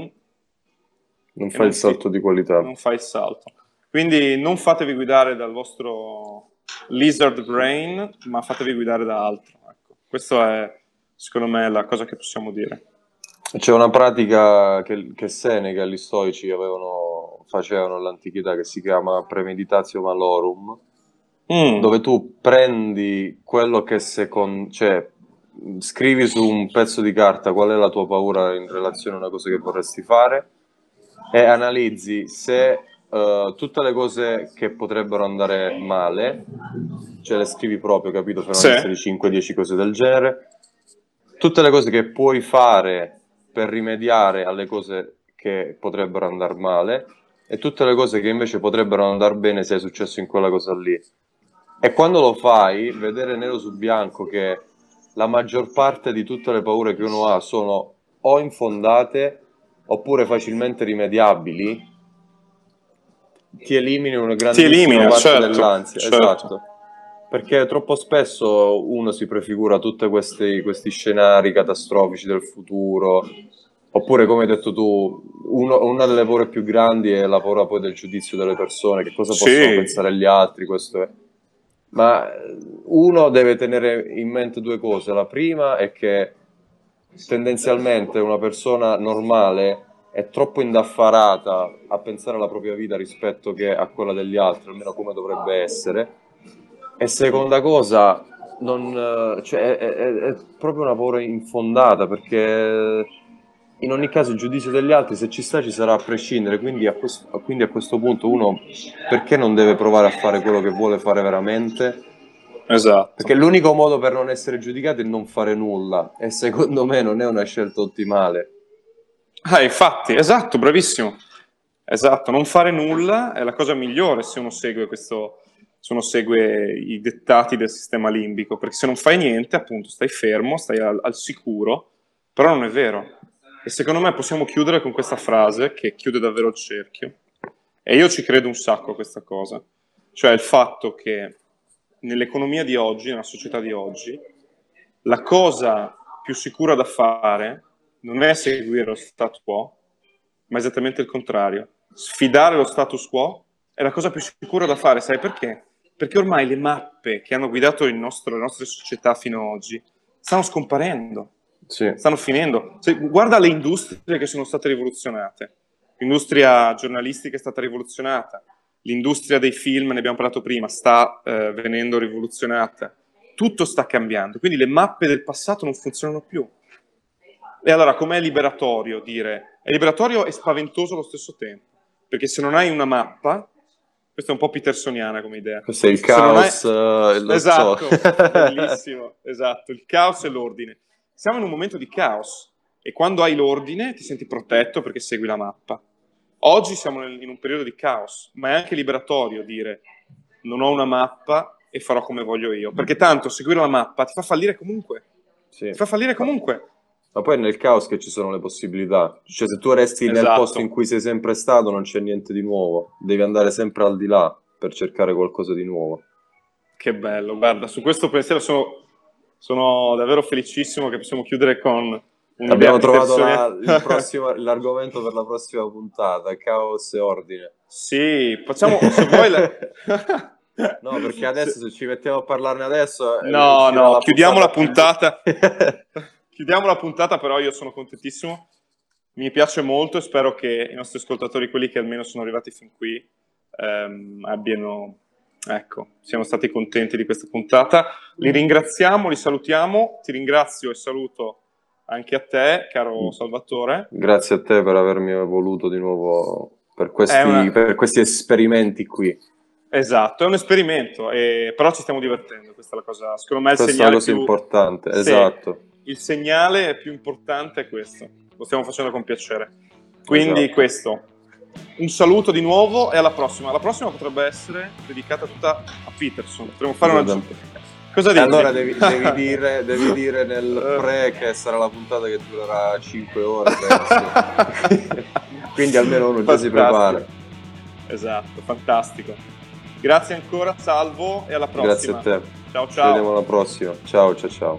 Speaker 2: Non
Speaker 1: non
Speaker 2: il
Speaker 1: si-
Speaker 2: salto di qualità.
Speaker 1: non fa il salto. Quindi non fatevi guidare dal vostro lizard brain, ma fatevi guidare da altro. Ecco. Questa è, secondo me, la cosa che possiamo dire.
Speaker 2: C'è una pratica che, che Seneca gli stoici avevano, facevano all'antichità che si chiama premeditatio malorum,
Speaker 1: Mm.
Speaker 2: dove tu prendi quello che secondo, cioè scrivi su un pezzo di carta qual è la tua paura in relazione a una cosa che vorresti fare e analizzi se eh, tutte le cose che potrebbero andare male, cioè le scrivi proprio, capito? Fai una
Speaker 1: Sì.
Speaker 2: di 5-10 cose del genere, tutte le cose che puoi fare per rimediare alle cose che potrebbero andare male e tutte le cose che invece potrebbero andare bene se è successo in quella cosa lì. E quando lo fai, vedere nero su bianco che la maggior parte di tutte le paure che uno ha sono o infondate oppure facilmente rimediabili, ti elimini una
Speaker 1: elimina,
Speaker 2: parte
Speaker 1: certo,
Speaker 2: dell'ansia.
Speaker 1: certo.
Speaker 2: Esatto. Perché troppo spesso uno si prefigura tutti questi, questi scenari catastrofici del futuro, oppure come hai detto tu, uno- una delle paure più grandi è la paura poi del giudizio delle persone, che cosa
Speaker 1: Sì.
Speaker 2: possono pensare gli altri, questo è. Ma uno deve tenere in mente due cose. La prima è che tendenzialmente una persona normale è troppo indaffarata a pensare alla propria vita rispetto che a quella degli altri, almeno come dovrebbe essere. E seconda cosa, non, eh, cioè, è, è- è proprio una paura infondata perché in ogni caso il giudizio degli altri, se ci sta, ci sarà a prescindere. Quindi a, questo, quindi a questo punto uno perché non deve provare a fare quello che vuole fare veramente?
Speaker 1: Esatto.
Speaker 2: Perché l'unico modo per non essere giudicati è non fare nulla e secondo me non è una scelta ottimale.
Speaker 1: Ah, infatti, esatto, bravissimo. Esatto, non fare nulla è la cosa migliore se uno segue questo, se uno segue i dettati del sistema limbico, perché se non fai niente, appunto, stai fermo, stai al, al sicuro, però non è vero. E secondo me possiamo chiudere con questa frase che chiude davvero il cerchio. E io ci credo un sacco a questa cosa. Cioè il fatto che nell'economia di oggi, nella società di oggi, la cosa più sicura da fare non è seguire lo status quo, ma esattamente il contrario. Sfidare lo status quo è la cosa più sicura da fare, sai perché? Perché ormai le mappe che hanno guidato nostro- le nostre società fino ad oggi stanno scomparendo,
Speaker 2: Sì,
Speaker 1: stanno finendo. Se- guarda le industrie che sono state rivoluzionate. L'industria giornalistica è stata rivoluzionata, l'industria dei film, ne abbiamo parlato prima, sta eh, venendo rivoluzionata. Tutto sta cambiando, quindi le mappe del passato non funzionano più. E allora, com'è liberatorio dire? È liberatorio e spaventoso allo stesso tempo, perché se non hai una mappa, questa è un po' petersoniana come idea.
Speaker 2: questo è il
Speaker 1: Se non hai-
Speaker 2: caos. eh,
Speaker 1: Esatto,
Speaker 2: so.
Speaker 1: bellissimo, esatto, il caos e l'ordine. Siamo in un momento di caos e quando hai l'ordine ti senti protetto perché segui la mappa. Oggi siamo nel- in un periodo di caos, ma è anche liberatorio dire non ho una mappa e farò come voglio io, perché tanto seguire la mappa ti fa fallire comunque,
Speaker 2: Sì.
Speaker 1: ti fa fallire comunque.
Speaker 2: Ma poi è nel caos che ci sono le possibilità. Cioè, se tu resti nel
Speaker 1: Esatto.
Speaker 2: posto in cui sei sempre stato, non c'è niente di nuovo. Devi andare sempre al di là per cercare qualcosa di nuovo.
Speaker 1: Che bello, guarda, su questo pensiero sono, sono davvero felicissimo che possiamo chiudere con
Speaker 2: Abbiamo trovato la- prossimo- l'argomento per la prossima puntata: caos e ordine.
Speaker 1: Sì, facciamo, se vuoi... la-
Speaker 2: No, perché adesso se ci mettiamo a parlarne adesso. eh,
Speaker 1: No, no, chiudiamo la puntata. Chiudiamo la puntata, però io sono contentissimo. Mi piace molto e spero che i nostri ascoltatori, quelli che almeno sono arrivati fin qui, ehm, abbiano, ecco, siano stati contenti di questa puntata. Li ringraziamo, li salutiamo. Ti ringrazio e saluto anche a te, caro Salvatore.
Speaker 2: Grazie a te per avermi voluto di nuovo per questi,
Speaker 1: È una-
Speaker 2: per questi esperimenti qui.
Speaker 1: Esatto, è un esperimento, e- però ci stiamo divertendo. Questa è la cosa, secondo me, è il
Speaker 2: Questa è
Speaker 1: segnale
Speaker 2: cosa
Speaker 1: più...
Speaker 2: importante.
Speaker 1: Sì.
Speaker 2: Esatto.
Speaker 1: il segnale più importante è questo. Lo stiamo facendo con piacere. Quindi
Speaker 2: Esatto.
Speaker 1: questo. Un saluto di nuovo e alla prossima. La prossima potrebbe essere dedicata tutta a Peterson. Potremmo fare una...
Speaker 2: Esatto.
Speaker 1: Cosa
Speaker 2: E
Speaker 1: dici?
Speaker 2: allora devi, devi dire, devi dire nel pre che sarà la puntata che durerà 5 ore. Quindi almeno uno già si prepara.
Speaker 1: Esatto, fantastico. Grazie ancora, salvo e alla prossima.
Speaker 2: Grazie a te.
Speaker 1: Ciao
Speaker 2: Ci
Speaker 1: ciao.
Speaker 2: vediamo alla prossima. Ciao, ciao, ciao.